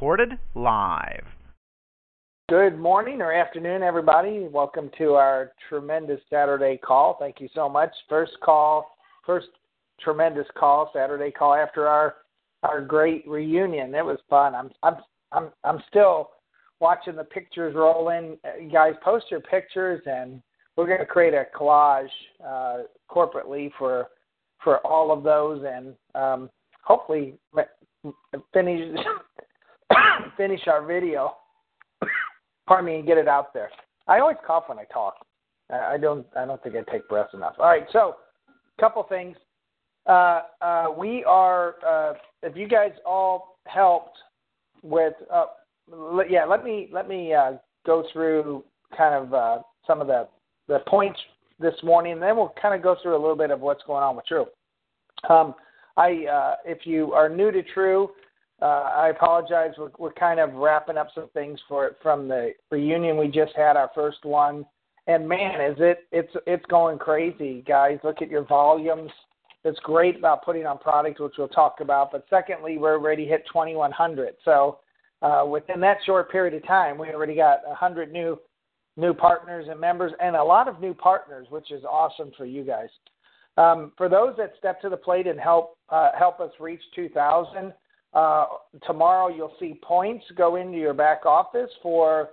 Recorded live. Good morning or afternoon, everybody. Welcome to our tremendous Saturday call. Thank you so much. First call, first tremendous call, Saturday call after our our great reunion. It was fun. I'm I'm I'm I'm still watching the pictures roll in. You guys post your pictures, and we're going to create a collage uh, corporately for for all of those, and um, hopefully finish finish our video. Pardon me, and get it out there. I always cough when I talk. I don't I don't think I take breaths enough. All right, so couple things. Uh, uh, we are uh, if you guys all helped with uh, yeah, let me let me uh, go through kind of uh, some of the the points this morning, and then we'll kind of go through a little bit of what's going on with True. Um, I if you are new to True, uh, I apologize. We're, we're kind of wrapping up some things for from the reunion we just had, our first one, and man, is it it's it's going crazy, guys. Look at your volumes. It's great about putting on product, which we'll talk about. But secondly, we're already hit 2,100. So uh, within that short period of time, we already got 100 new new partners and members, and a lot of new partners, which is awesome for you guys. Um, for those that step to the plate and help uh, help us reach 2,000, uh, tomorrow you'll see points go into your back office for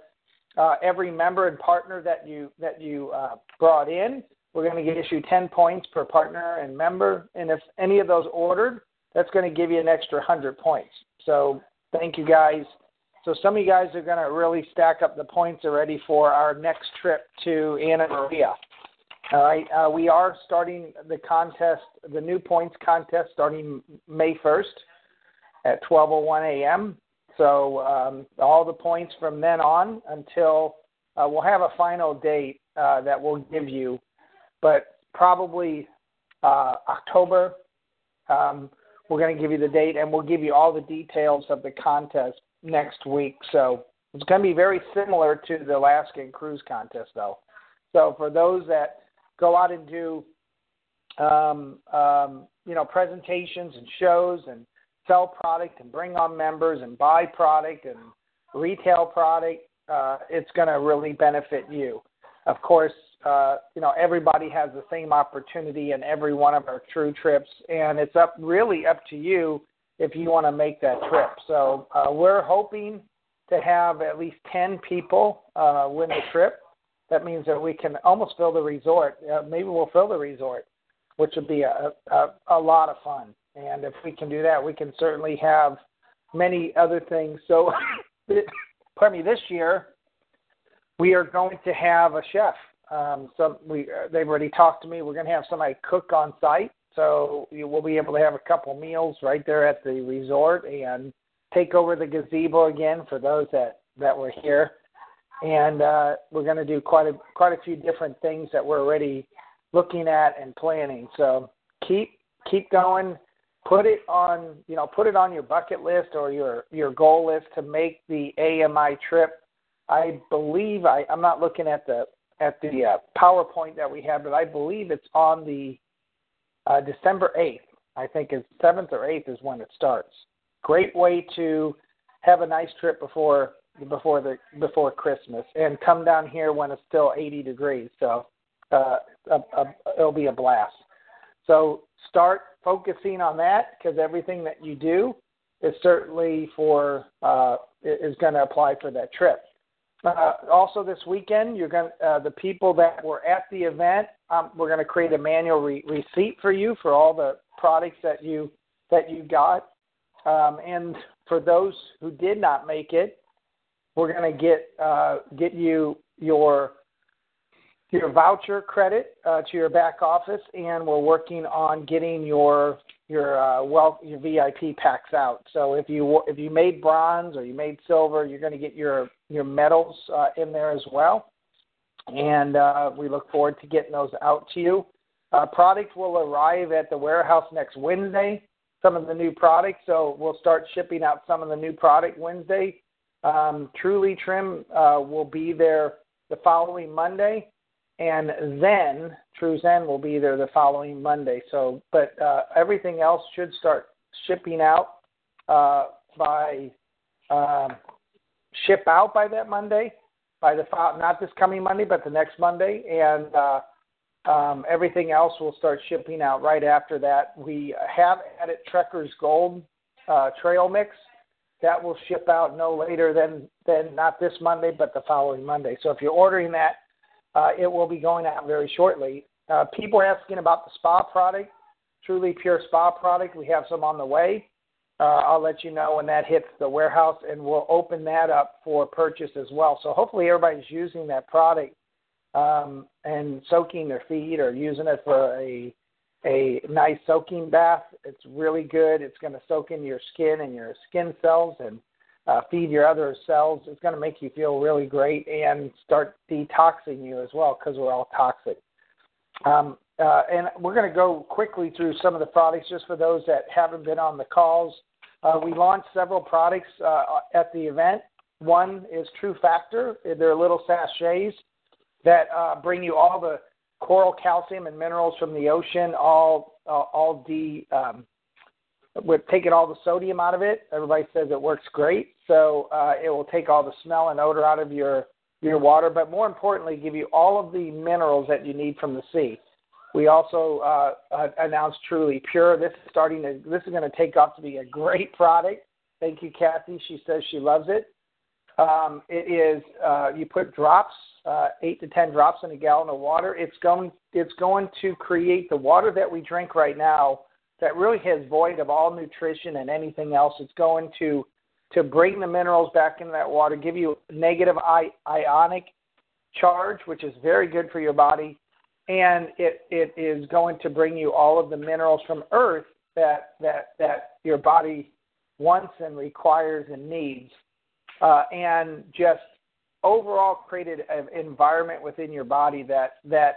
uh, every member and partner that you that you uh, brought in. We're going to issue 10 points per partner and member, and if any of those ordered, that's going to give you an extra 100 points. So Thank you guys. So some of you guys are going to really stack up the points already for our next trip to Anna Maria. All right, uh, we are starting the contest, the new points contest, starting May 1st at 12:01 a.m. So um, all the points from then on until uh, we'll have a final date uh, that we'll give you, but probably uh, October. Um, we're going to give you the date and we'll give you all the details of the contest next week. So it's going to be very similar to the Alaskan Cruise Contest, though. So for those that go out and do, um, um, you know, presentations and shows and sell product and bring on members and buy product and retail product, uh, it's going to really benefit you. Of course, uh, you know everybody has the same opportunity in every one of our true trips, and it's up really up to you if you want to make that trip. So uh, we're hoping to have at least ten people uh, win the trip. That means that we can almost fill the resort. Uh, maybe we'll fill the resort, which would be a, a a lot of fun. And if we can do that, we can certainly have many other things. So, pardon me, this year we are going to have a chef um, some we uh, they've already talked to me. We're going to have somebody cook on site, so we'll be able to have a couple meals right there at the resort and take over the gazebo again for those that that were here. And uh, we're going to do quite a quite a few different things that we're already looking at and planning. So keep keep going. Put it on you know put it on your bucket list or your your goal list to make the AMI trip. I believe I, I'm not looking at the at the uh, PowerPoint that we have, but I believe it's on the uh, December 8th. I think it's 7th or 8th is when it starts. Great way to have a nice trip before before the before Christmas and come down here when it's still 80 degrees. So uh, a, a, it'll be a blast. So start focusing on that because everything that you do is certainly for uh, is going to apply for that trip. Uh, also, this weekend, you're going uh, the people that were at the event. Um, we're going to create a manual re- receipt for you for all the products that you that you got. Um, and for those who did not make it, we're going to get uh, get you your your voucher credit uh, to your back office, and we're working on getting your your uh, well your VIP packs out. So if you if you made bronze or you made silver, you're going to get your your medals uh, in there as well. And uh, we look forward to getting those out to you. Uh, product will arrive at the warehouse next Wednesday. Some of the new products, so we'll start shipping out some of the new product Wednesday. Um, Truly Trim uh, will be there the following Monday, and then True Zen will be there the following Monday. So, but uh, everything else should start shipping out uh, by um, ship out by that Monday, by the not this coming Monday, but the next Monday, and uh, um, everything else will start shipping out right after that. We have added Trekker's Gold uh, Trail Mix that will ship out no later than than not this Monday, but the following Monday. So if you're ordering that, uh, it will be going out very shortly. Uh, people are asking about the spa product, truly pure spa product. We have some on the way. Uh, I'll let you know when that hits the warehouse, and we'll open that up for purchase as well. So hopefully everybody's using that product um, and soaking their feet or using it for a a nice soaking bath. It's really good. It's going to soak in your skin and your skin cells and uh, feed your other cells. It's going to make you feel really great and start detoxing you as well because we're all toxic. Um, uh, and we're going to go quickly through some of the products just for those that haven't been on the calls. Uh, we launched several products uh, at the event. One is True Factor. They're little sachets that uh, bring you all the coral calcium and minerals from the ocean, all uh, all de um, we're taking all the sodium out of it. Everybody says it works great, so uh, it will take all the smell and odor out of your your water, but more importantly, give you all of the minerals that you need from the sea. We also uh, uh, announced Truly Pure. This is starting to this is going to take off to be a great product. Thank you, Kathy. She says she loves it. Um, it is uh, you put drops, uh, eight to ten drops in a gallon of water. It's going it's going to create the water that we drink right now that really has void of all nutrition and anything else. It's going to to bring the minerals back into that water, give you negative ionic charge, which is very good for your body, and it, it is going to bring you all of the minerals from Earth that that that your body wants and requires and needs uh, and just overall created an environment within your body that that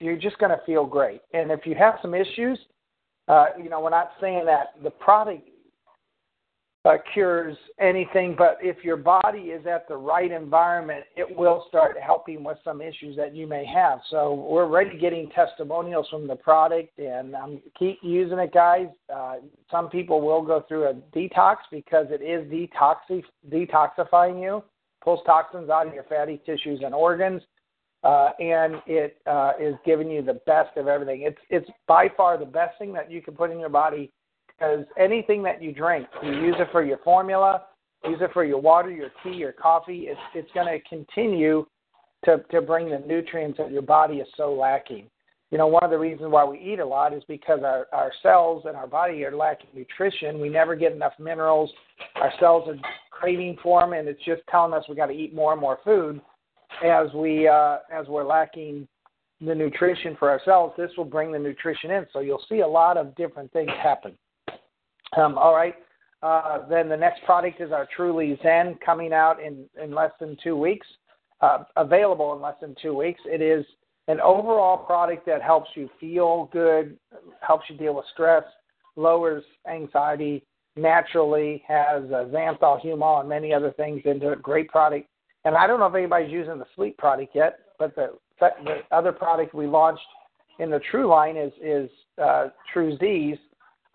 you're just going to feel great. And if you have some issues, uh, you know, we're not saying that the product uh, cures anything, but if your body is at the right environment, it will start helping with some issues that you may have. So we're already getting testimonials from the product, and um, keep using it, guys. Uh, some people will go through a detox because it is detoxi- detoxifying you, pulls toxins out of your fatty tissues and organs. Uh, and it uh, is giving you the best of everything. It's it's by far the best thing that you can put in your body because anything that you drink, you use it for your formula, use it for your water, your tea, your coffee. It's it's going to continue to to bring the nutrients that your body is so lacking. You know, one of the reasons why we eat a lot is because our our cells and our body are lacking nutrition. We never get enough minerals. Our cells are craving for them, and it's just telling us we got to eat more and more food. As we uh, as we're lacking the nutrition for ourselves, this will bring the nutrition in. So you'll see a lot of different things happen. Um, all right. Uh, then the next product is our Truly Zen coming out in, in less than two weeks, uh, available in less than two weeks. It is an overall product that helps you feel good, helps you deal with stress, lowers anxiety naturally, has uh, xanthol, humol, and many other things into it. Great product. And I don't know if anybody's using the sleep product yet, but the, the other product we launched in the True line is is uh, True Z's,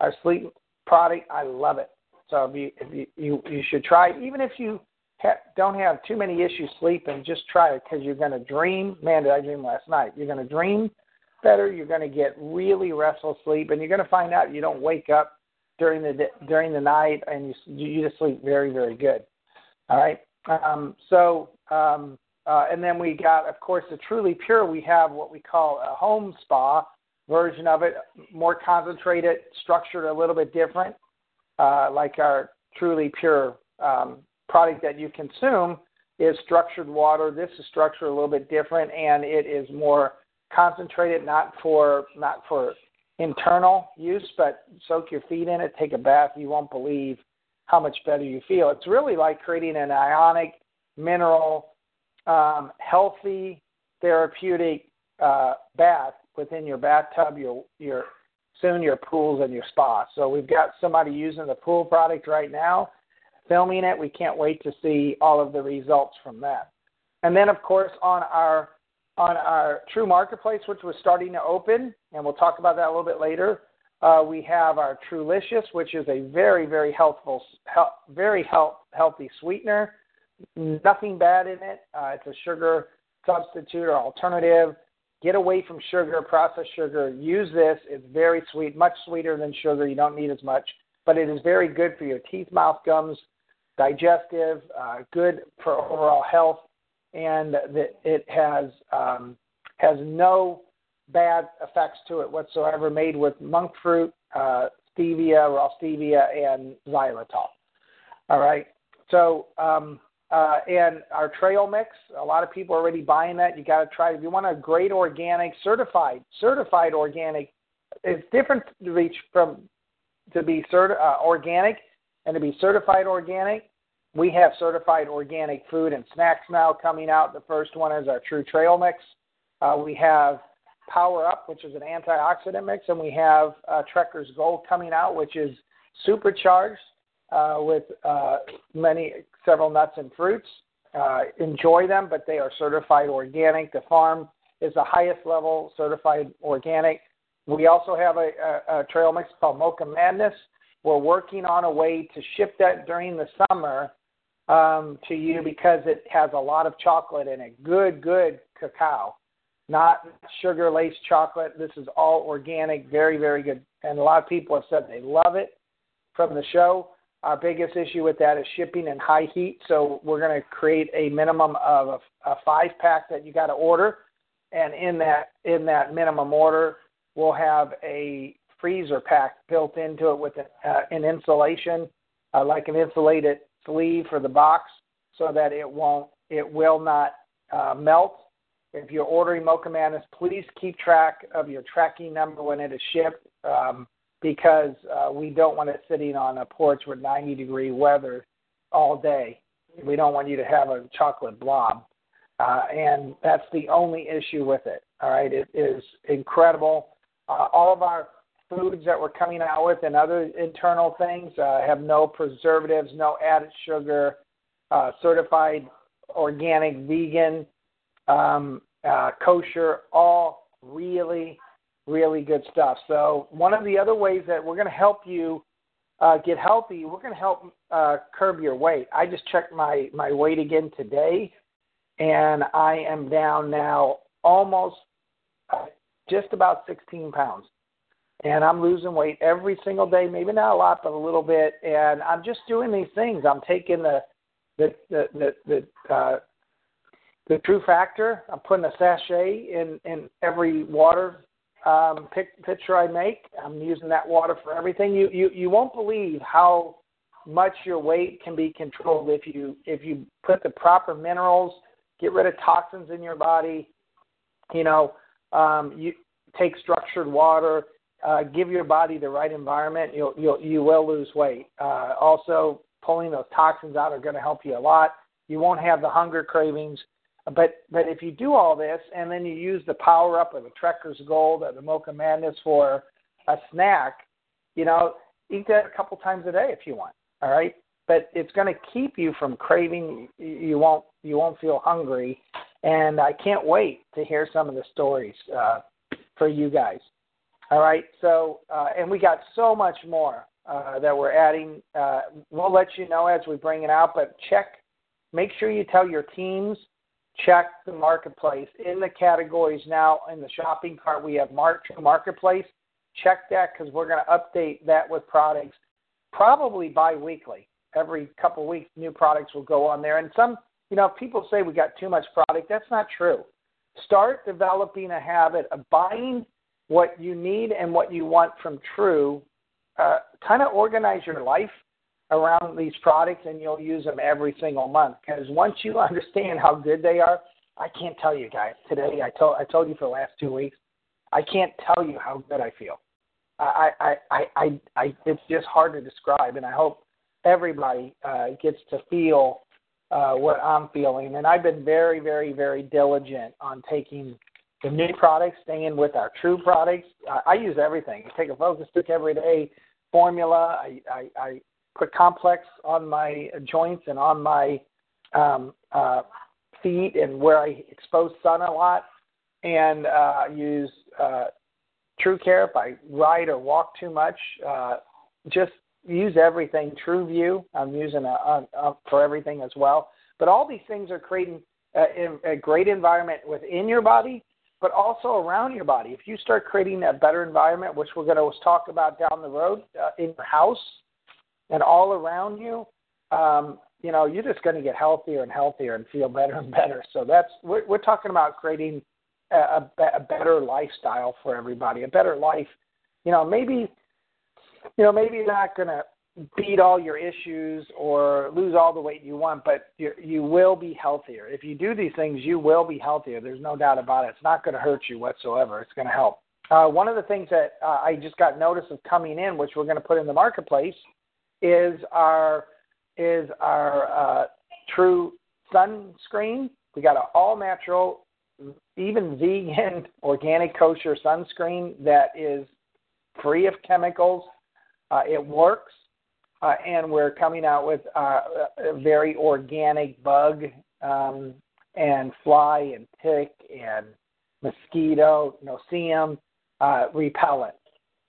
our sleep product. I love it. So if you if you you, you should try it. even if you ha- don't have too many issues sleeping, just try it because you're going to dream. Man, did I dream last night? You're going to dream better. You're going to get really restful sleep, and you're going to find out you don't wake up during the during the night, and you you just sleep very very good. All right. Um, so um, uh, and then we got, of course, the truly pure. We have what we call a home spa version of it, more concentrated, structured a little bit different, uh, like our truly pure um, product that you consume. is structured water. This is structured a little bit different, and it is more concentrated, not for not for internal use, but soak your feet in it, take a bath. You won't believe how much better you feel. It's really like creating an ionic, mineral, um, healthy, therapeutic uh, bath within your bathtub, your your soon your pools and your spa. So we've got somebody using the pool product right now, filming it. We can't wait to see all of the results from that. And then of course on our on our True Marketplace, which was starting to open, and we'll talk about that a little bit later. Uh, we have our Trulicious, which is a very, very healthful, health, very health, healthy sweetener. Nothing bad in it. Uh, it's a sugar substitute or alternative. Get away from sugar, processed sugar. Use this. It's very sweet, much sweeter than sugar. You don't need as much, but it is very good for your teeth, mouth, gums, digestive, uh, good for overall health, and that it has um, has no bad effects to it whatsoever. Made with monk fruit, uh, stevia, raw stevia, and xylitol. All right. So um, uh, and our trail mix, a lot of people are already buying that. You got to try. If you want a great organic, certified, certified organic, it's different to reach from to be certi- uh, organic and to be certified organic. We have certified organic food and snacks now coming out. The first one is our True Trail Mix. Uh, we have Power Up, which is an antioxidant mix, and we have uh, Trekker's Gold coming out, which is supercharged uh, with uh, many several nuts and fruits. Uh, enjoy them, but they are certified organic. The farm is the highest level certified organic. We also have a, a, a trail mix called Mocha Madness. We're working on a way to ship that during the summer um, to you because it has a lot of chocolate in it. Good, good cacao, not sugar laced chocolate. This is all organic, very, very good. And a lot of people have said they love it from the show. Our biggest issue with that is shipping and high heat. So we're going to create a minimum of a, a five pack that you got to order, and in that in that minimum order, we'll have a freezer pack built into it with a, uh, an insulation, uh, like an insulated sleeve for the box, so that it won't it will not uh, melt. If you're ordering Mocha Madness, please keep track of your tracking number when it is shipped. Um, because uh, we don't want it sitting on a porch with 90 degree weather all day. We don't want you to have a chocolate blob. Uh, and that's the only issue with it. All right, it is incredible. Uh, all of our foods that we're coming out with and other internal things uh, have no preservatives, no added sugar, uh, certified organic, vegan, um, uh, kosher, all really really good stuff. So one of the other ways that we're going to help you uh, get healthy, we're going to help uh, curb your weight. I just checked my my weight again today, and I am down now almost uh, just about 16 pounds. And I'm losing weight every single day, maybe not a lot, but a little bit. And I'm just doing these things. I'm taking the the the the, the uh, the True Factor. I'm putting a sachet in in every water um, pic- I make. I'm using that water for everything. You, you you won't believe how much your weight can be controlled if you if you put the proper minerals, get rid of toxins in your body. You know, um, you take structured water, uh, give your body the right environment. You'll you'll you will lose weight. Uh, also, pulling those toxins out are going to help you a lot. You won't have the hunger cravings. But but if you do all this and then you use the power up of the Trekker's Gold or the Mocha Madness for a snack, you know, eat that a couple times a day if you want. All right, but it's going to keep you from craving. You won't you won't feel hungry, and I can't wait to hear some of the stories uh, for you guys. All right, so uh, and we got so much more uh, that we're adding. Uh, we'll let you know as we bring it out, but check. Make sure you tell your teams check the marketplace. In the categories now in the shopping cart, we have Mark Marketplace. Check that because we're going to update that with products probably bi-weekly. Every couple of weeks, new products will go on there. And some, you know, people say we got too much product. That's not true. Start developing a habit of buying what you need and what you want from True. Uh, kind of organize your life around these products and you'll use them every single month. Because once you understand how good they are, I can't tell you guys. Today, I told I told you for the last two weeks, I can't tell you how good I feel. I I I I, I it's just hard to describe, and I hope everybody uh, gets to feel uh, what I'm feeling. And I've been very, very, very diligent on taking the new products, staying with our true products. I, I use everything. I take a focus stick every day, formula. I, I, I put complex on my joints and on my um, uh, feet and where I expose sun a lot, and uh, use uh, True Care if I ride or walk too much. Uh, just use everything. True View, I'm using a, a, a, for everything as well. But all these things are creating a, a great environment within your body, but also around your body. If you start creating a better environment, which we're going to talk about down the road uh, in your house and all around you, um, you know, you're just going to get healthier and healthier and feel better and better. So that's we're, we're talking about creating a, a better lifestyle for everybody, a better life. You know, maybe you know, maybe you're not going to beat all your issues or lose all the weight you want, but you you will be healthier. If you do these things, you will be healthier. There's no doubt about it. It's not going to hurt you whatsoever. It's going to help. Uh, one of the things that uh, I just got notice of coming in, which we're going to put in the marketplace, is our is our uh, True sunscreen. We got an all natural, even vegan, organic, kosher sunscreen that is free of chemicals uh, it works, uh, and we're coming out with uh, a very organic bug um, and fly and tick and mosquito, no-see-um uh, repellent.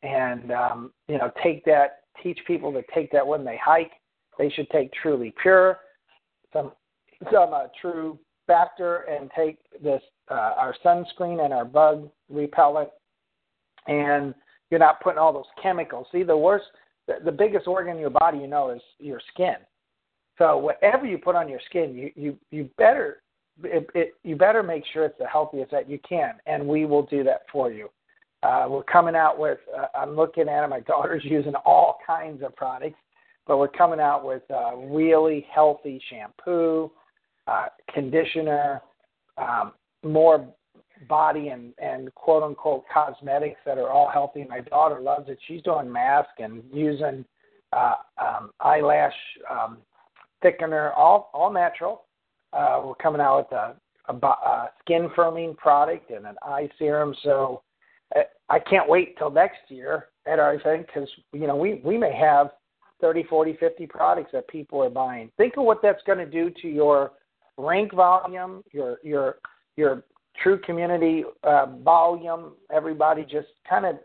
And um, you know, take that. Teach people to take that when they hike. They should take Truly Pure, some some uh, True Factor, and take this uh, our sunscreen and our bug repellent. And you're not putting all those chemicals. See, the worst, the, the biggest organ in your body, you know, is your skin. So whatever you put on your skin, you you you better it, it, you better make sure it's the healthiest that you can, and we will do that for you. Uh, we're coming out with. Uh, I'm looking at it. My daughter's using all kinds of products, but we're coming out with uh, really healthy shampoo, uh, conditioner, um, more body and and quote unquote cosmetics that are all healthy. My daughter loves it. She's doing mask and using uh, um, eyelash um, thickener, all all natural. Uh, we're coming out with a, a, a skin firming product and an eye serum. So I can't wait till next year at our event because you know we we may have 30, 40, 50 products that people are buying. Think of what that's going to do to your rank volume, your your your true community uh, volume. Everybody just kind of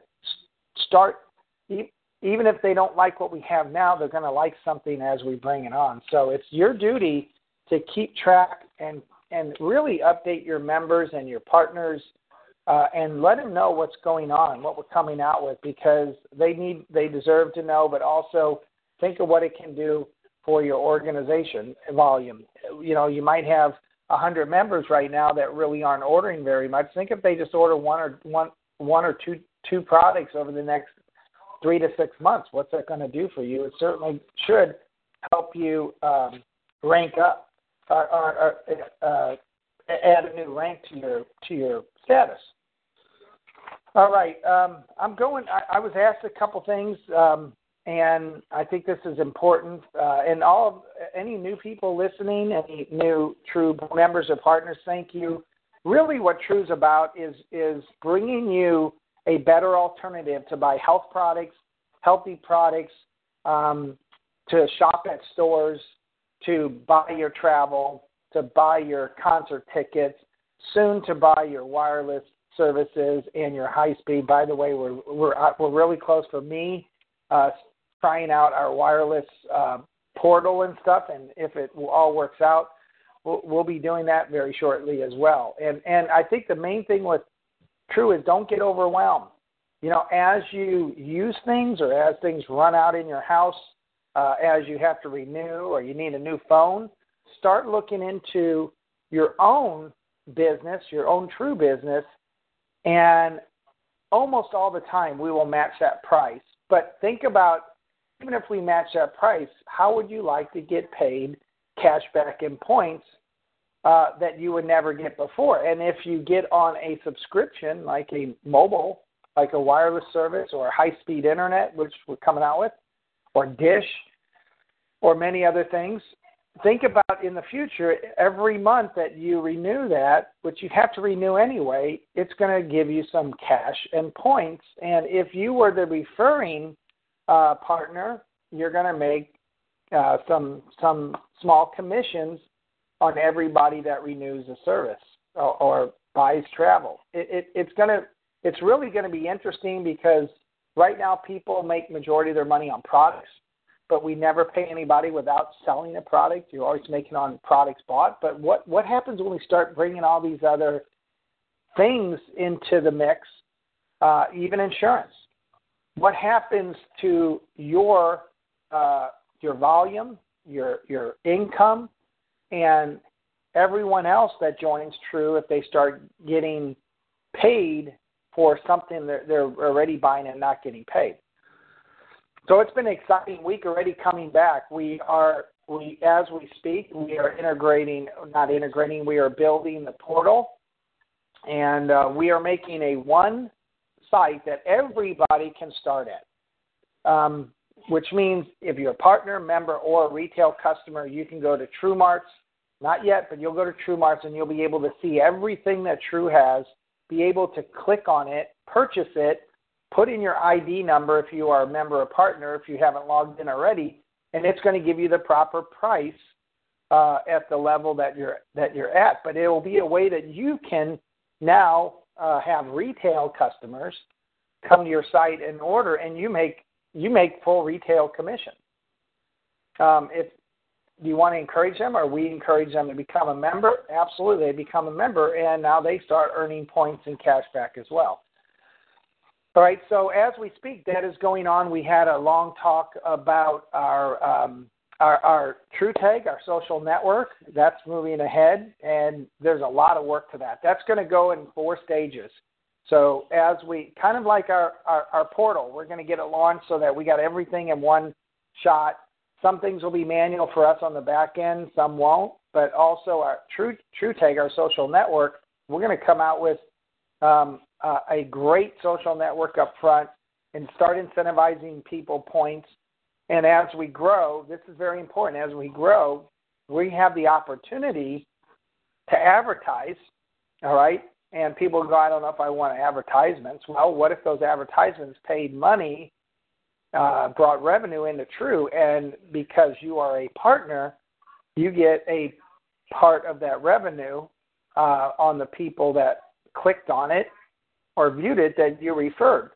start, even if they don't like what we have now, they're going to like something as we bring it on. So it's your duty to keep track and and really update your members and your partners uh, and let them know what's going on, what we're coming out with, because they need they deserve to know, but also think of what it can do for your organization volume. You know, you might have a 100 members right now that really aren't ordering very much. Think if they just order one or one one or two two products over the next three to six months, what's that going to do for you? It certainly should help you um, rank up or, or, or uh, add a new rank to your to your status. All right, um, I'm going. I, I was asked a couple things. Um, and I think this is important. Uh, and all of any new people listening, any new True members or partners, thank you. Really, what True's about is is bringing you a better alternative to buy health products, healthy products, um, to shop at stores, to buy your travel, to buy your concert tickets, soon to buy your wireless services and your high speed. By the way, we're we're uh, we're really close for me. Uh, trying out our wireless uh, portal and stuff, and if it all works out, we'll, we'll be doing that very shortly as well. And and I think the main thing with True is don't get overwhelmed. You know, as you use things or as things run out in your house, uh, as you have to renew or you need a new phone, start looking into your own business, your own True business, and almost all the time we will match that price. But think about even if we match that price, how would you like to get paid cash back in points uh, that you would never get before? And if you get on a subscription, like a mobile, like a wireless service or high speed internet, which we're coming out with, or Dish, or many other things, think about in the future every month that you renew that, which you have to renew anyway, it's going to give you some cash and points. And if you were the referring uh, partner, you're going to make uh, some some small commissions on everybody that renews a service or, or buys travel. It, it, it's going to it's really going to be interesting because right now people make majority of their money on products but we never pay anybody without selling a product. You're always making on products bought. But what what happens when we start bringing all these other things into the mix, uh, even insurance? What happens to your uh, your volume, your your income, and everyone else that joins True if they start getting paid for something that they're already buying and not getting paid? So it's been an exciting week already coming back. We are we as we speak, we are integrating not integrating, we are building the portal and uh, we are making a one site that everybody can start at. Um, which means if you're a partner, member, or a retail customer, you can go to TrueMarts. Not yet, but you'll go to TrueMarts and you'll be able to see everything that True has, be able to click on it, purchase it, put in your ID number if you are a member or partner, if you haven't logged in already, and it's going to give you the proper price uh, at the level that you're that you're at. But it will be a way that you can now uh, have retail customers come to your site and order, and you make you make full retail commission. Um, if you want to encourage them, or we encourage them to become a member? Absolutely, they become a member, and now they start earning points and cash back as well. All right, so as we speak, that is going on. We had a long talk about our um, our, our TrueTag, our social network. That's moving ahead, and there's a lot of work to that. That's going to go in four stages. So as we kind of like our, our, our portal, we're going to get it launched so that we got everything in one shot. Some things will be manual for us on the back end, some won't. But also our True TrueTag, our social network, we're going to come out with um, uh, a great social network up front and start incentivizing people points. And as we grow, this is very important. As we grow, we have the opportunity to advertise, all right? And people go, I don't know if I want advertisements. Well, what if those advertisements paid money, uh, brought revenue into True, and because you are a partner, you get a part of that revenue uh, on the people that clicked on it or viewed it that you referred.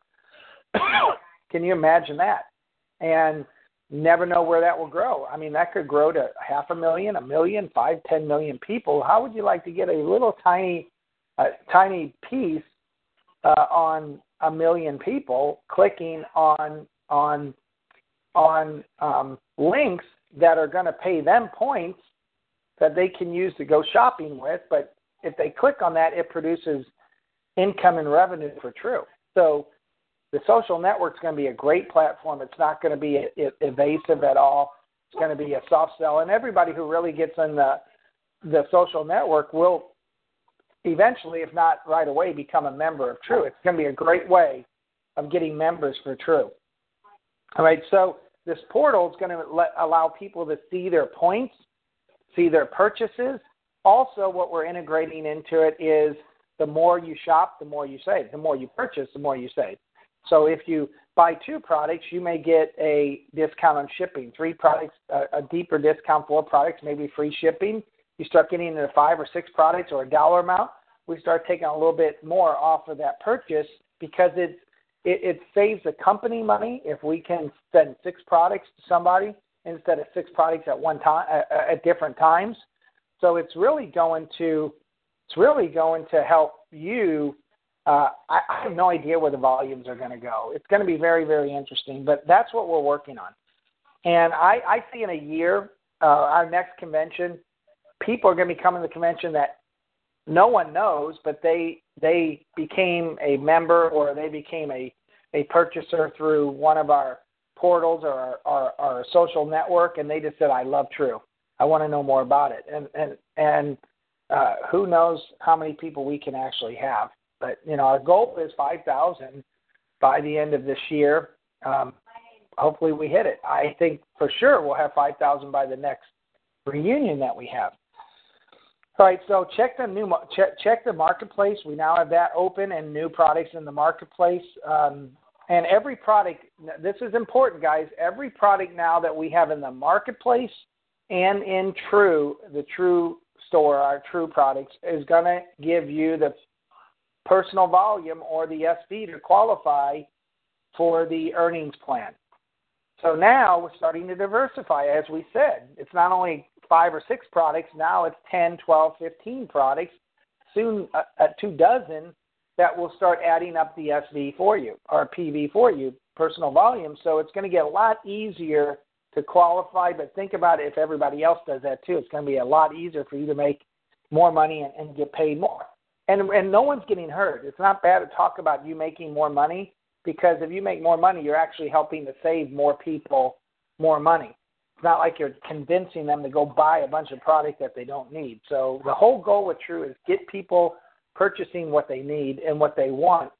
Can you imagine that? And never know where that will grow. I mean, that could grow to half a million, a million, five, ten million people. How would you like to get a little tiny, uh, tiny piece uh, on a million people clicking on on on um, links that are going to pay them points that they can use to go shopping with? But if they click on that, it produces income and revenue for True. So the social network is going to be a great platform. It's not going to be evasive at all. It's going to be a soft sell, and everybody who really gets in the the social network will eventually, if not right away, become a member of True. It's going to be a great way of getting members for True. All right, so this portal is going to let, allow people to see their points, see their purchases. Also, what we're integrating into it is the more you shop, the more you save. The more you purchase, the more you save. So if you buy two products, you may get a discount on shipping. Three products, a, a deeper discount. Four products, maybe free shipping. You start getting into five or six products or a dollar amount, we start taking a little bit more off of that purchase because it, it, it saves the company money if we can send six products to somebody instead of six products at one time at different times. So it's really going to it's really going to help you. Uh, I, I have no idea where the volumes are going to go. It's going to be very, very interesting, but that's what we're working on. And I, I see in a year, uh, our next convention, people are going to be coming to the convention that no one knows, but they they became a member or they became a a purchaser through one of our portals or our, our, our social network, and they just said, "I love True. I want to know more about it." And and and uh, who knows how many people we can actually have? But you know, our goal is five thousand by the end of this year. Um, hopefully, we hit it. I think for sure we'll have five thousand by the next reunion that we have. All right, so check the new check check the marketplace. We now have that open and new products in the marketplace. Um, and every product, this is important, guys. Every product now that we have in the marketplace and in True, the True store, our True products, is going to give you the personal volume or the SV to qualify for the earnings plan. So now we're starting to diversify, as we said. It's not only five or six products, now it's 10, 12, 15 products, soon a, a two dozen that will start adding up the SV for you or PV for you, personal volume. So it's going to get a lot easier to qualify. But think about it if everybody else does that too. It's going to be a lot easier for you to make more money and, and get paid more. And and no one's getting hurt. It's not bad to talk about you making more money because if you make more money, you're actually helping to save more people more money. It's not like you're convincing them to go buy a bunch of product that they don't need. So the whole goal with True is get people purchasing what they need and what they want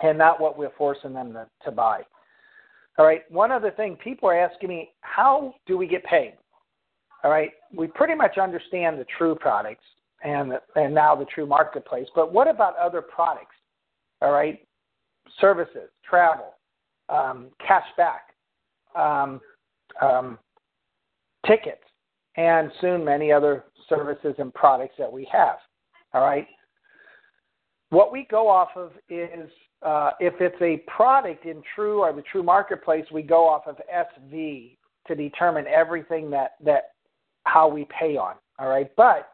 and not what we're forcing them to, to buy. All right. One other thing, people are asking me, how do we get paid? All right. We pretty much understand the true products and and now the true marketplace, but what about other products? All right. Services, travel, um, cash back, um, um, tickets, and soon many other services and products that we have. All right. What we go off of is uh, if it's a product in True or the True Marketplace, we go off of SV to determine everything that that how we pay on. All right, but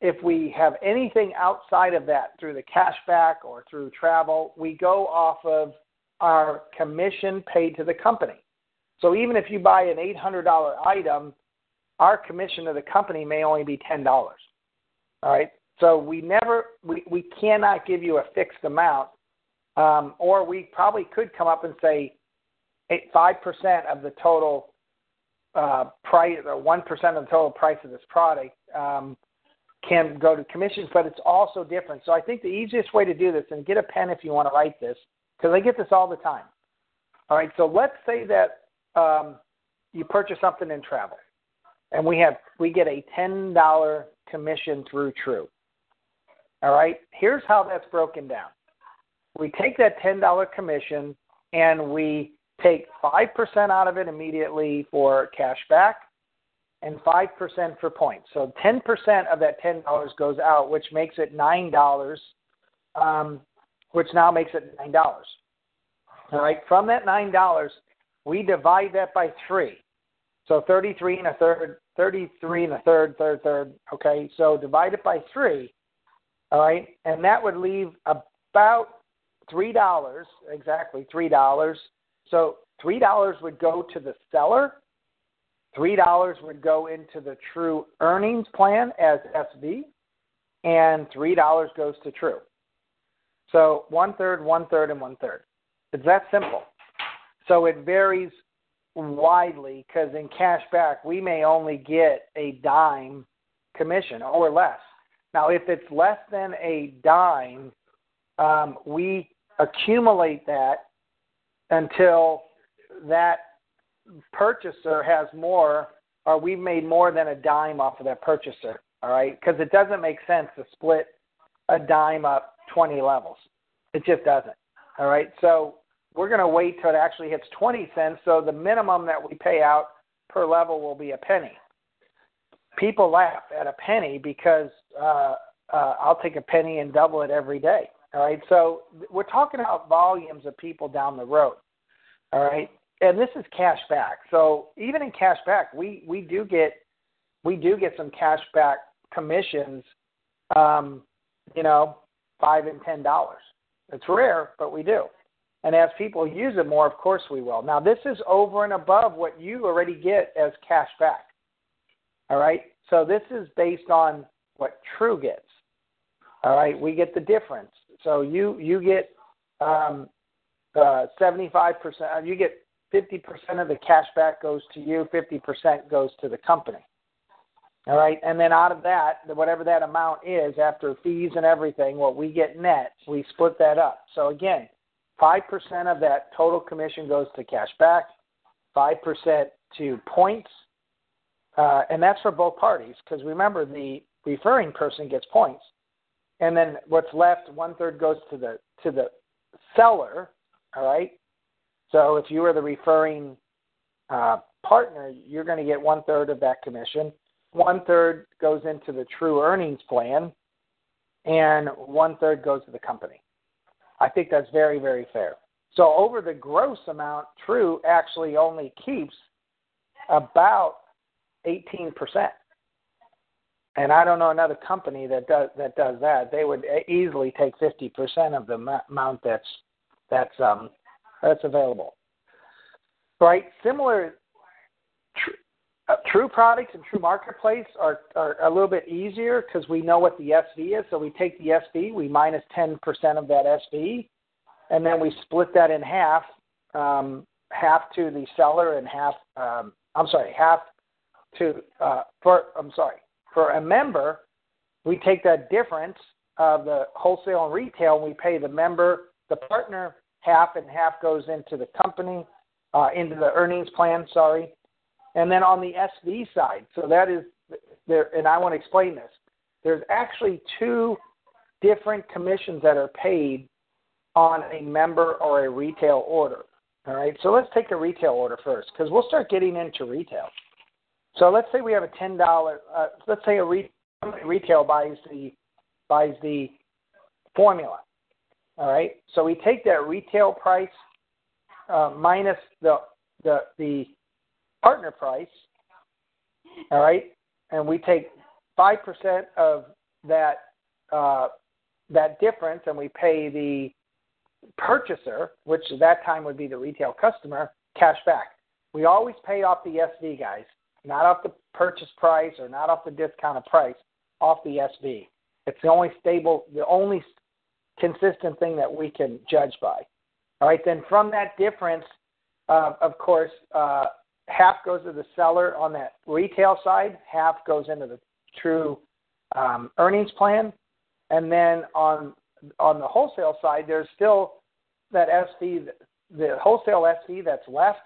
if we have anything outside of that through the cashback or through travel, we go off of our commission paid to the company. So even if you buy an $800 item, our commission to the company may only be $10. All right. So we never, we, we cannot give you a fixed amount, um, or we probably could come up and say five percent of the total uh, price or one percent of the total price of this product um, can go to commissions, but it's also different. So I think the easiest way to do this, and get a pen if you want to write this, because I get this all the time. All right, so let's say that um, you purchase something in travel, and we have we get a ten dollar commission through True. All right, here's how that's broken down. We take that $10 commission and we take 5% out of it immediately for cash back and 5% for points. So 10% of that $10 goes out, which makes it $9, um, which now makes it $9. All right, from that $9, we divide that by three. So 33 and a third, 33 and a third, third, third. Okay, so divide it by three. All right, and that would leave about three dollars exactly three dollars. So three dollars would go to the seller. Three dollars would go into the True Earnings Plan as SV, and three dollars goes to True. So one third, one third, and one third. It's that simple. So it varies widely because in cash back we may only get a dime commission or less. Now, if it's less than a dime, um, we accumulate that until that purchaser has more, or we've made more than a dime off of that purchaser. All right, because it doesn't make sense to split a dime up 20 levels. It just doesn't. All right, so we're going to wait till it actually hits 20 cents. So the minimum that we pay out per level will be a penny people laugh at a penny because uh, uh, I'll take a penny and double it every day. All right, so we're talking about volumes of people down the road. All right, and this is cash back. So even in cash back, we we do get we do get some cash back commissions. Um, you know, five and ten dollars. It's rare, but we do. And as people use it more, of course we will. Now this is over and above what you already get as cash back. All right. So this is based on what True gets. All right. We get the difference. So you you get um, uh, 75%. Uh, you get 50% of the cash back goes to you, 50% goes to the company. All right, and then out of that, whatever that amount is after fees and everything, what we get net, we split that up. So again, 5% of that total commission goes to cash back, 5% to points, uh, and that's for both parties because remember the referring person gets points, and then what's left, one third goes to the to the seller. All right, so if you are the referring uh, partner, you're going to get one third of that commission one third goes into the true earnings plan, and one third goes to the company. I think that's very, very fair. So over the gross amount, True actually only keeps about 18%. And I don't know another company that does that does that. They would easily take 50% of the amount that's that's um that's available. Right? Similar uh, true products and true marketplace are, are a little bit easier because we know what the SV is. So we take the SV, we minus 10% of that SV, and then we split that in half, um, half to the seller and half, um, I'm sorry, half to, uh, for, I'm sorry, for a member, we take that difference of the wholesale and retail and we pay the member, the partner, half and half goes into the company, uh, into the earnings plan, sorry and then on the SV side, so that is there, and I want to explain this. There's actually two different commissions that are paid on a member or a retail order. All right, so let's take a retail order first because we'll start getting into retail. So let's say we have a ten dollar. Uh, let's say a re- retail buys the buys the formula. All right, so we take that retail price uh, minus the the the partner price, all right, and we take five percent of that uh, that difference, and we pay the purchaser, which at that time would be the retail customer, cash back. We always pay off the SV guys, not off the purchase price or not off the discounted price, off the SV. It's the only stable, the only consistent thing that we can judge by. All right, then from that difference, uh, of course, uh, half goes to the seller on that retail side, half goes into the true um, earnings plan, and then on on the wholesale side, there's still that SV, the wholesale SV that's left,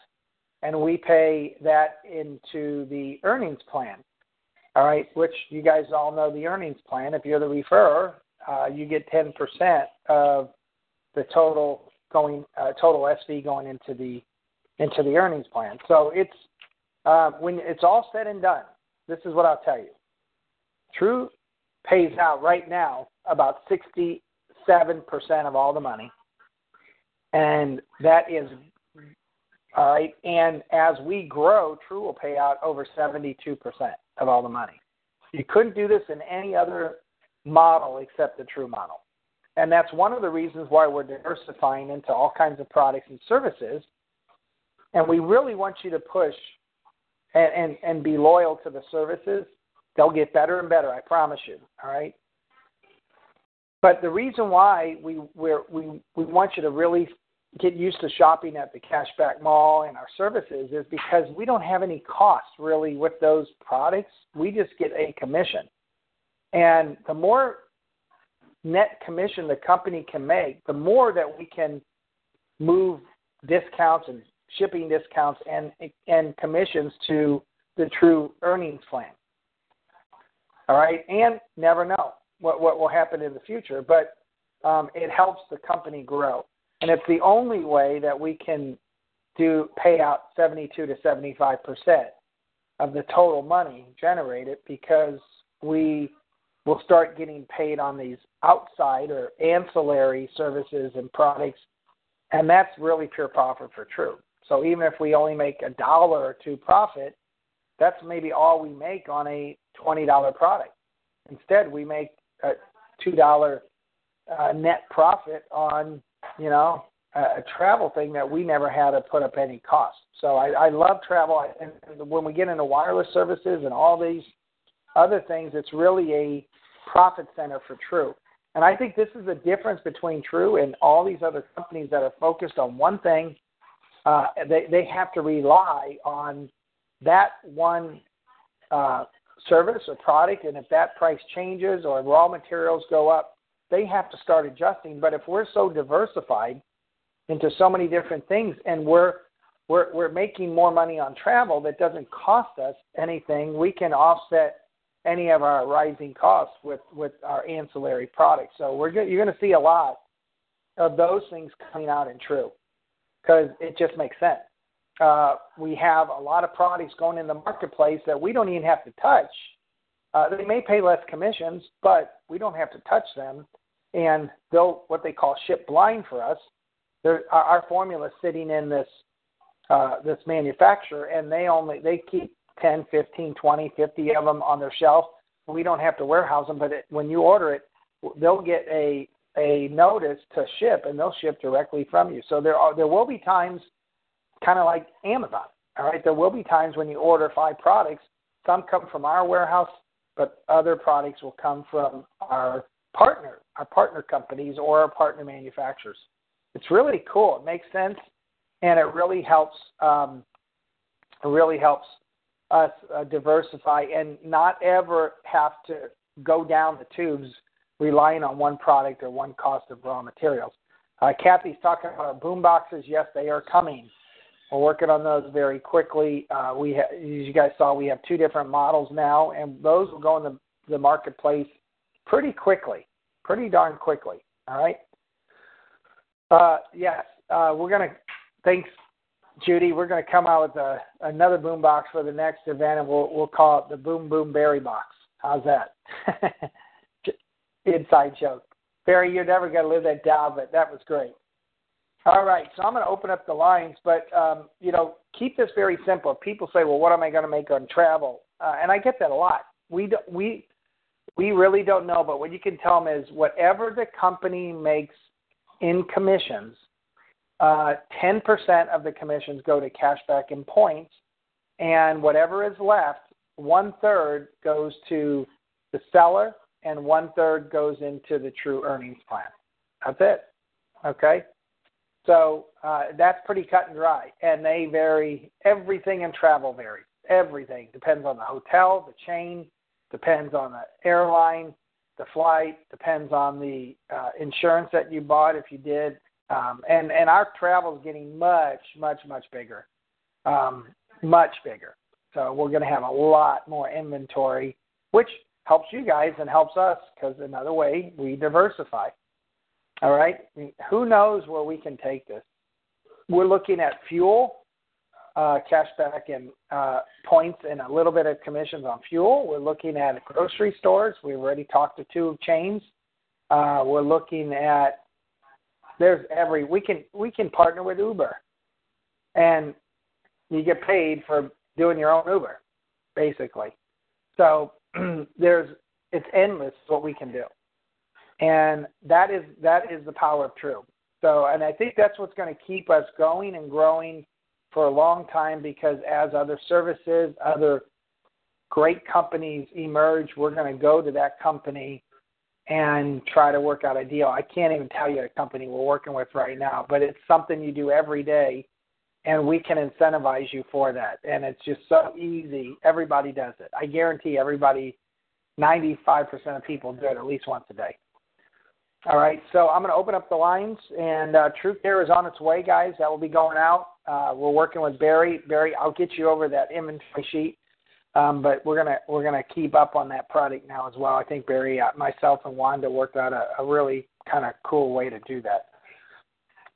and we pay that into the earnings plan. All right, which you guys all know the earnings plan. If you're the referrer, uh, you get 10% of the total going uh, total SV going into the into the earnings plan. So it's uh, when it's all said and done. This is what I'll tell you. True pays out right now about 67% of all the money, and that is all right. And as we grow, True will pay out over 72% of all the money. You couldn't do this in any other model except the True model. And that's one of the reasons why we're diversifying into all kinds of products and services and we really want you to push and, and, and be loyal to the services. They'll get better and better, I promise you. All right. But the reason why we we we want you to really get used to shopping at the Cashback Mall and our services is because we don't have any costs really with those products. We just get a commission, and the more net commission the company can make, the more that we can move discounts and shipping discounts and and commissions to the true earnings plan. All right, and never know what what will happen in the future, but um, it helps the company grow, and it's the only way that we can do pay out 72 to 75 percent of the total money generated because we will start getting paid on these outside or ancillary services and products, and that's really pure profit for True. So even if we only make a dollar or two profit, that's maybe all we make on a $20 product. Instead, we make a $2 uh, net profit on, you know, a, a travel thing that we never had to put up any cost. So I, I love travel. And when we get into wireless services and all these other things, it's really a profit center for True. And I think this is the difference between True and all these other companies that are focused on one thing uh, they they have to rely on that one uh, service or product, and if that price changes or raw materials go up, they have to start adjusting. But if we're so diversified into so many different things, and we're we're we're making more money on travel that doesn't cost us anything, we can offset any of our rising costs with with our ancillary products. So we're you're going to see a lot of those things coming out in True because it just makes sense. Uh, we have a lot of products going in the marketplace that we don't even have to touch. Uh, they may pay less commissions, but we don't have to touch them, and they'll what they call ship blind for us. Our, our formula sitting in this uh, this manufacturer, and they only they keep 10, 15, 20, 50 of them on their shelf. We don't have to warehouse them, but it, when you order it, they'll get a a notice to ship, and they'll ship directly from you. So there are there will be times, kind of like Amazon. All right, there will be times when you order five products. Some come from our warehouse, but other products will come from our partner, our partner companies, or our partner manufacturers. It's really cool. It makes sense, and it really helps. Um, it really helps us uh, diversify and not ever have to go down the tubes relying on one product or one cost of raw materials. Uh, Kathy's talking about boom boxes. Yes, they are coming. We're working on those very quickly. Uh, we, ha- as you guys saw, we have two different models now, and those will go in the, the marketplace pretty quickly, pretty darn quickly. All right. Uh, yes, uh, we're gonna. Thanks, Judy. We're gonna come out with a, another boom box for the next event, and we'll we'll call it the Boom Boom Berry Box. How's that? inside joke. Barry, you're never to live that down, but that was great. All right, so I'm going to open up the lines, but um, you know, keep this very simple. People say, "Well, what am I going to make on travel?" Uh, and I get that a lot. We do, we we really don't know, but what you can tell them is whatever the company makes in commissions, uh, 10% of the commissions go to cashback and points, and whatever is left, one third goes to the seller and one third goes into the true earnings plan. That's it. Okay. So uh, that's pretty cut and dry, and they vary. Everything in travel varies. Everything depends on the hotel, the chain, depends on the airline, the flight, depends on the uh, insurance that you bought if you did. Um, and and our travel is getting much much much bigger, um, much bigger. So we're going to have a lot more inventory, which helps you guys and helps us because another way we diversify. All right. Who knows where we can take this? We're looking at fuel, uh, cashback and uh, points, and a little bit of commissions on fuel. We're looking at grocery stores. We've already talked to two chains. Uh, we're looking at there's every we can we can partner with Uber, and you get paid for doing your own Uber, basically. So there's it's endless what we can do, and that is that is the power of true. So, and I think that's what's going to keep us going and growing for a long time because as other services, other great companies emerge, we're going to go to that company and try to work out a deal. I can't even tell you the company we're working with right now, but it's something you do every day and we can incentivize you for that. And it's just so easy. Everybody does it. I guarantee everybody, 95% of people do it at least once a day. All right, so I'm going to open up the lines, and uh, True Care is on its way, guys. That will be going out. Uh, we're working with Barry. Barry, I'll get you over that inventory sheet, um, but we're gonna we're gonna keep up on that product now as well. I think Barry, uh, myself, and Wanda worked out a, a really kind of cool way to do that.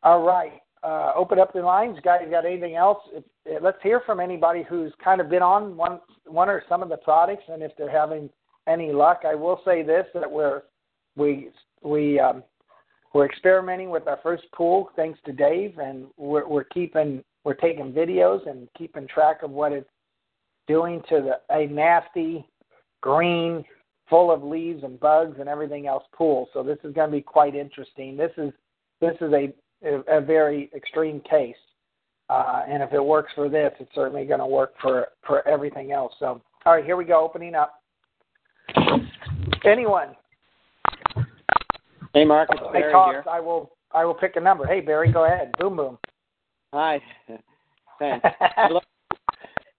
All right, uh, open up the lines. Guys, got anything else? If, if, let's hear from anybody who's kind of been on one one or some of the products, and if they're having any luck. I will say this: that we're we we um, we're experimenting with our first pool, thanks to Dave, and we're, we're keeping we're taking videos and keeping track of what it's doing to the a nasty green, full of leaves and bugs and everything else pool. So this is going to be quite interesting. This is this is a a, very extreme case. Uh, and if it works for this, it's certainly going to work for, for everything else. So, all right, here we go. Opening up. Anyone? Hey, Mark. It's Barry talk, here. I will. I will pick a number. Hey, Barry, go ahead. Boom, boom. Hi. Thanks.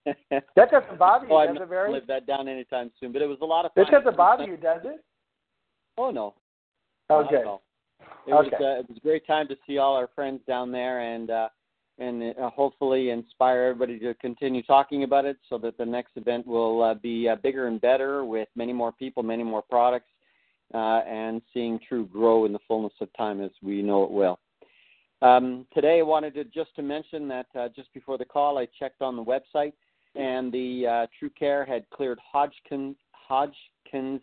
that doesn't bother you, oh, does it, Barry? live that down anytime soon. But it was a lot of fun. This doesn't bother you, does it? Oh no. Not Okay. It was Okay. uh, it was a great time to see all our friends down there and uh and uh, hopefully inspire everybody to continue talking about it so that the next event will uh, be uh, bigger and better with many more people, many more products, uh, and seeing True grow in the fullness of time as we know it will. Um, today, I wanted to just to mention that uh, just before the call, I checked on the website, and the uh, True Care had cleared Hodgkins, Hodgkins,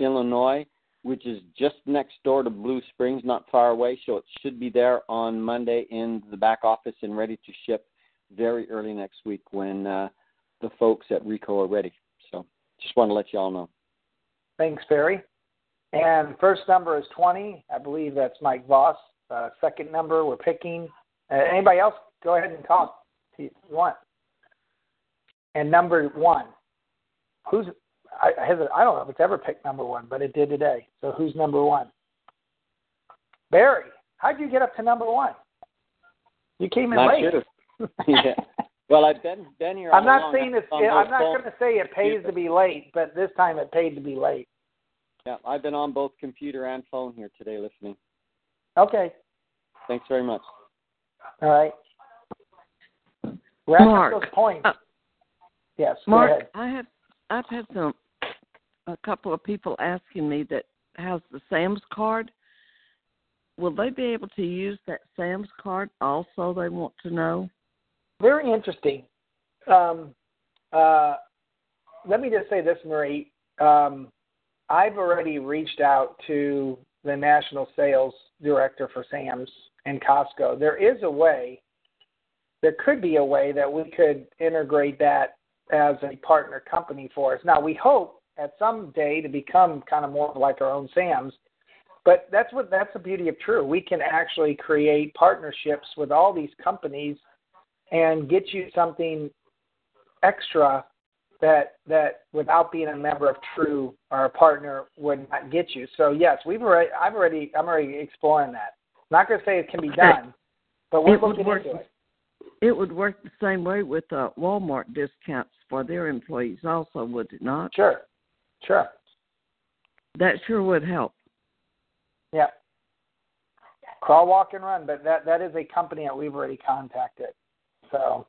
Illinois, which is just next door to Blue Springs, not far away. So it should be there on Monday in the back office and ready to ship very early next week when uh, the folks at Rico are ready. So just want to let you all know. Thanks, Barry. And first number is 20. I believe that's Mike Voss. Uh, second number we're picking. Uh, anybody else? Go ahead and talk if you want. And number one. Who's I, I have I don't know if it's ever picked number one, but it did today. So who's number one? Barry. How'd you get up to number one? You came in late. Not late. yeah. Well, I've been been here. I'm not saying it's. On I'm not going to say it pays to be late, but this time it paid to be late. Yeah, I've been on both computer and phone here today listening. Okay. Thanks very much. All right. Rack Mark, up those points. uh, yes. Go Mark, ahead. I have I've had some a couple of people asking me that has the Sam's card. Will they be able to use that Sam's card also? They want to know. Very interesting. Um, uh, let me just say this, Marie. Um, I've already reached out to the national sales director for Sam's and Costco. There is a way, there could be a way that we could integrate that as a partner company for us. Now, we hope at some day to become kind of more like our own Sam's. But that's what that's the beauty of True. We can actually create partnerships with all these companies and get you something extra that that without being a member of True or a partner would not get you. So yes, we've already I've already I'm already exploring that. not going to say it can be done, but we're It would looking work. into it. It would work the same way with uh, Walmart discounts for their employees, also, would it not? Sure, sure, That sure would help. yeah. Crawl, walk, and run, but that that is a company that we've already contacted. So.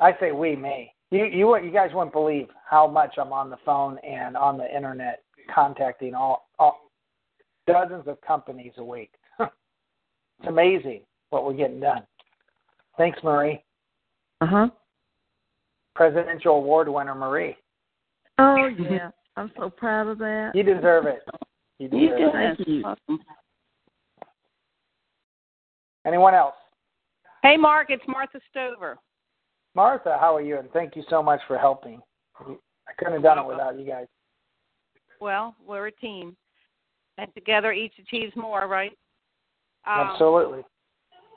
I say we, me. You you you guys wouldn't believe how much I'm on the phone and on the internet contacting all, all dozens of companies a week. it's amazing what we're getting done. Thanks, Marie. Uh huh. Presidential Award winner Marie. Oh yeah, I'm so proud of that. You deserve it. You deserve You it. Thank you. Awesome. Anyone else? Hey, Mark, it's Martha Stover. Martha, how are you? And thank you so much for helping. I couldn't have done it without you guys. Well, we're a team, and together each achieves more, right? Um, Absolutely.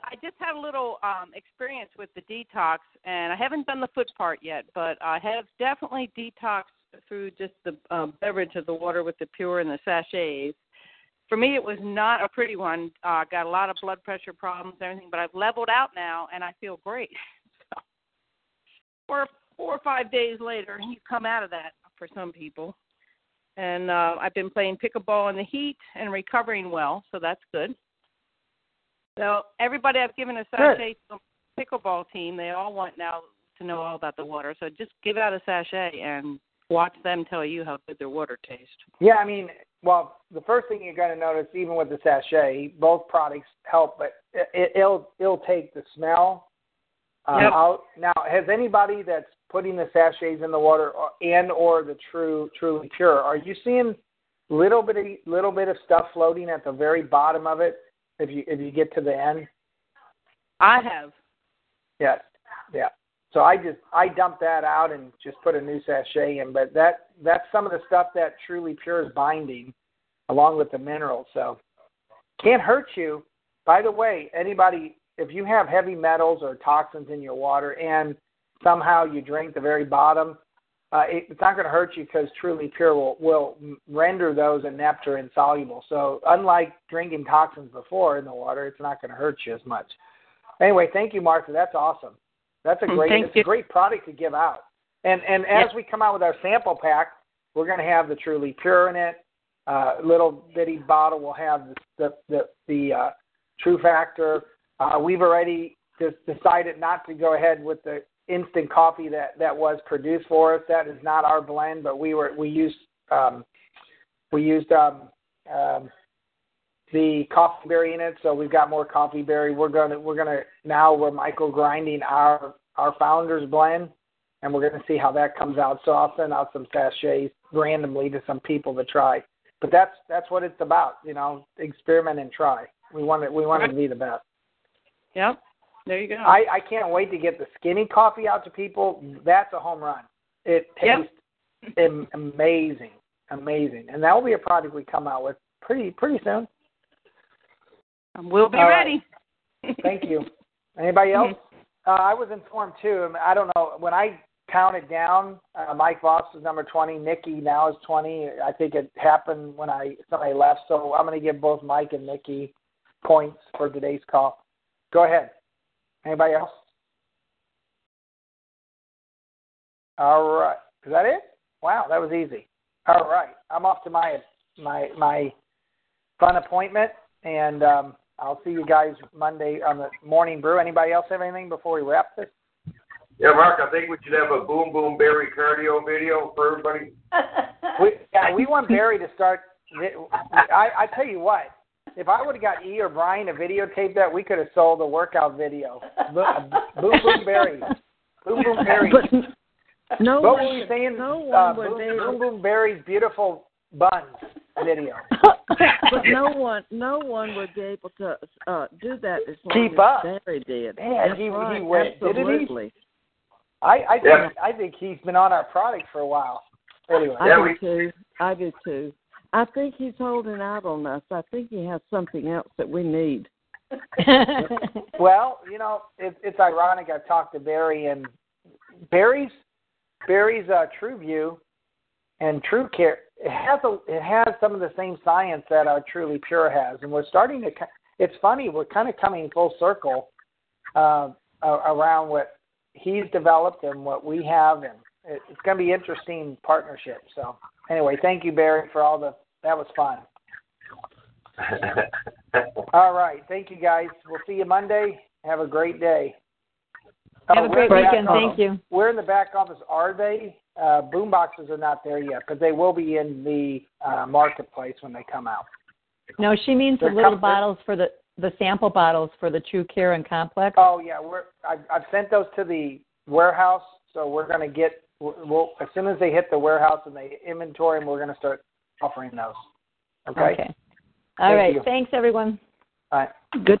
I just had a little um, experience with the detox, and I haven't done the foot part yet, but I have definitely detoxed through just the um, beverage of the water with the pure and the sachets. For me, it was not a pretty one. Uh, got a lot of blood pressure problems and everything, but I've leveled out now, and I feel great. So, four, four or five days later, you come out of that for some people. And uh, I've been playing pickleball in the heat and recovering well, so that's good. So everybody I've given a sachet to the pickleball team, they all want now to know all about the water. So just give out a sachet and watch them tell you how good their water tastes. Yeah, I mean, well, the first thing you're going to notice, even with the sachet, both products help, but it, it'll it'll take the smell uh, Yep. out. Now, has anybody that's putting the sachets in the water or, and or the true truly pure, are you seeing little bit of little bit of stuff floating at the very bottom of it if you if you get to the end? I have. Yes. Yeah. So I just I dumped that out and just put a new sachet in. But that that's some of the stuff that truly pure is binding, along with the minerals. So can't hurt you. By the way, anybody if you have heavy metals or toxins in your water and somehow you drink the very bottom, uh, it, it's not going to hurt you because Truly Pure will, will render those inept or insoluble. So unlike drinking toxins before in the water, it's not going to hurt you as much. Anyway, thank you, Martha. That's awesome. That's a Mm, great, thank it's you. a great product to give out. And and as we come out with our sample pack, we're going to have the Truly Pure in it. Uh, little bitty bottle will have the the the, the uh, True Factor. Uh, we've already just decided not to go ahead with the instant coffee that that was produced for us. That is not our blend, but we were we used um, we used um, um, the coffee berry in it. So we've got more coffee berry. We're gonna we're gonna now we're micro grinding our our founders blend, and we're gonna see how that comes out. So I'll send out some sachets randomly to some people to try. But that's that's what it's about, you know, experiment and try. We want it we want it to be the best. Yep. There you go. I, I can't wait to get the skinny coffee out to people. That's a home run. It tastes am- amazing, amazing, and that will be a product we come out with pretty pretty soon. we'll be All right. ready. Thank you. Anybody else? Uh, I was informed too. I, mean, I don't know when I counted down. Uh, Mike Voss is number twenty. Nikki now is twenty. I think it happened when I somebody left. So I'm going to give both Mike and Nikki points for today's call. Go ahead. Anybody else? All right. Is that it? Wow, that was easy. All right. I'm off to my my my fun appointment, and um, I'll see you guys Monday on the morning brew. Anybody else have anything before we wrap this? Yeah, Mark, I think we should have a boom boom Barry cardio video for everybody. We, yeah, we want Barry to start. I, I tell you what, if I would have got E or Brian to videotape that, we could have sold a workout video. Bo- Boom Boom Barry. Boom Boom Barry. But no what one, were you saying? no uh, one would boom, boom Boom Barry's beautiful buns video. but no one, no one would be able to uh, do that as long Keep as up. Barry did. Man, That's he- he right. went- didn't he? I, I think Yeah. I think he's been on our product for a while. Anyway, I Yeah, do we- too. I do too. I think he's holding out on us. I think he has something else that we need. well, you know, it, it's ironic. I've talked to Barry and Barry's Barry's uh, True View and True Care. It has a it has some of the same science that our Truly Pure has, and we're starting to. ki- It's funny. We're kind of coming full circle uh, a- around what he's developed and what we have, and it, it's going to be interesting partnership. So anyway, thank you, Barry, for all the. That was fun. All right. Thank you, guys. We'll see you Monday. Have a great day. Have Oh, a great in the back weekend. Thank you. We're in the back office. Are they? Uh, boom boxes are not there yet, but they will be in the uh, marketplace when they come out. No, she means the They're little com- bottles for the the sample bottles for the True Care and Complex. Oh yeah, we're. I've, I've sent those to the warehouse, so we're going to get. We'll as soon as they hit the warehouse and they inventory them, we're going to start offering those. Okay. All Thank right. you. Thanks, everyone. All right. Good.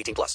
18 plus.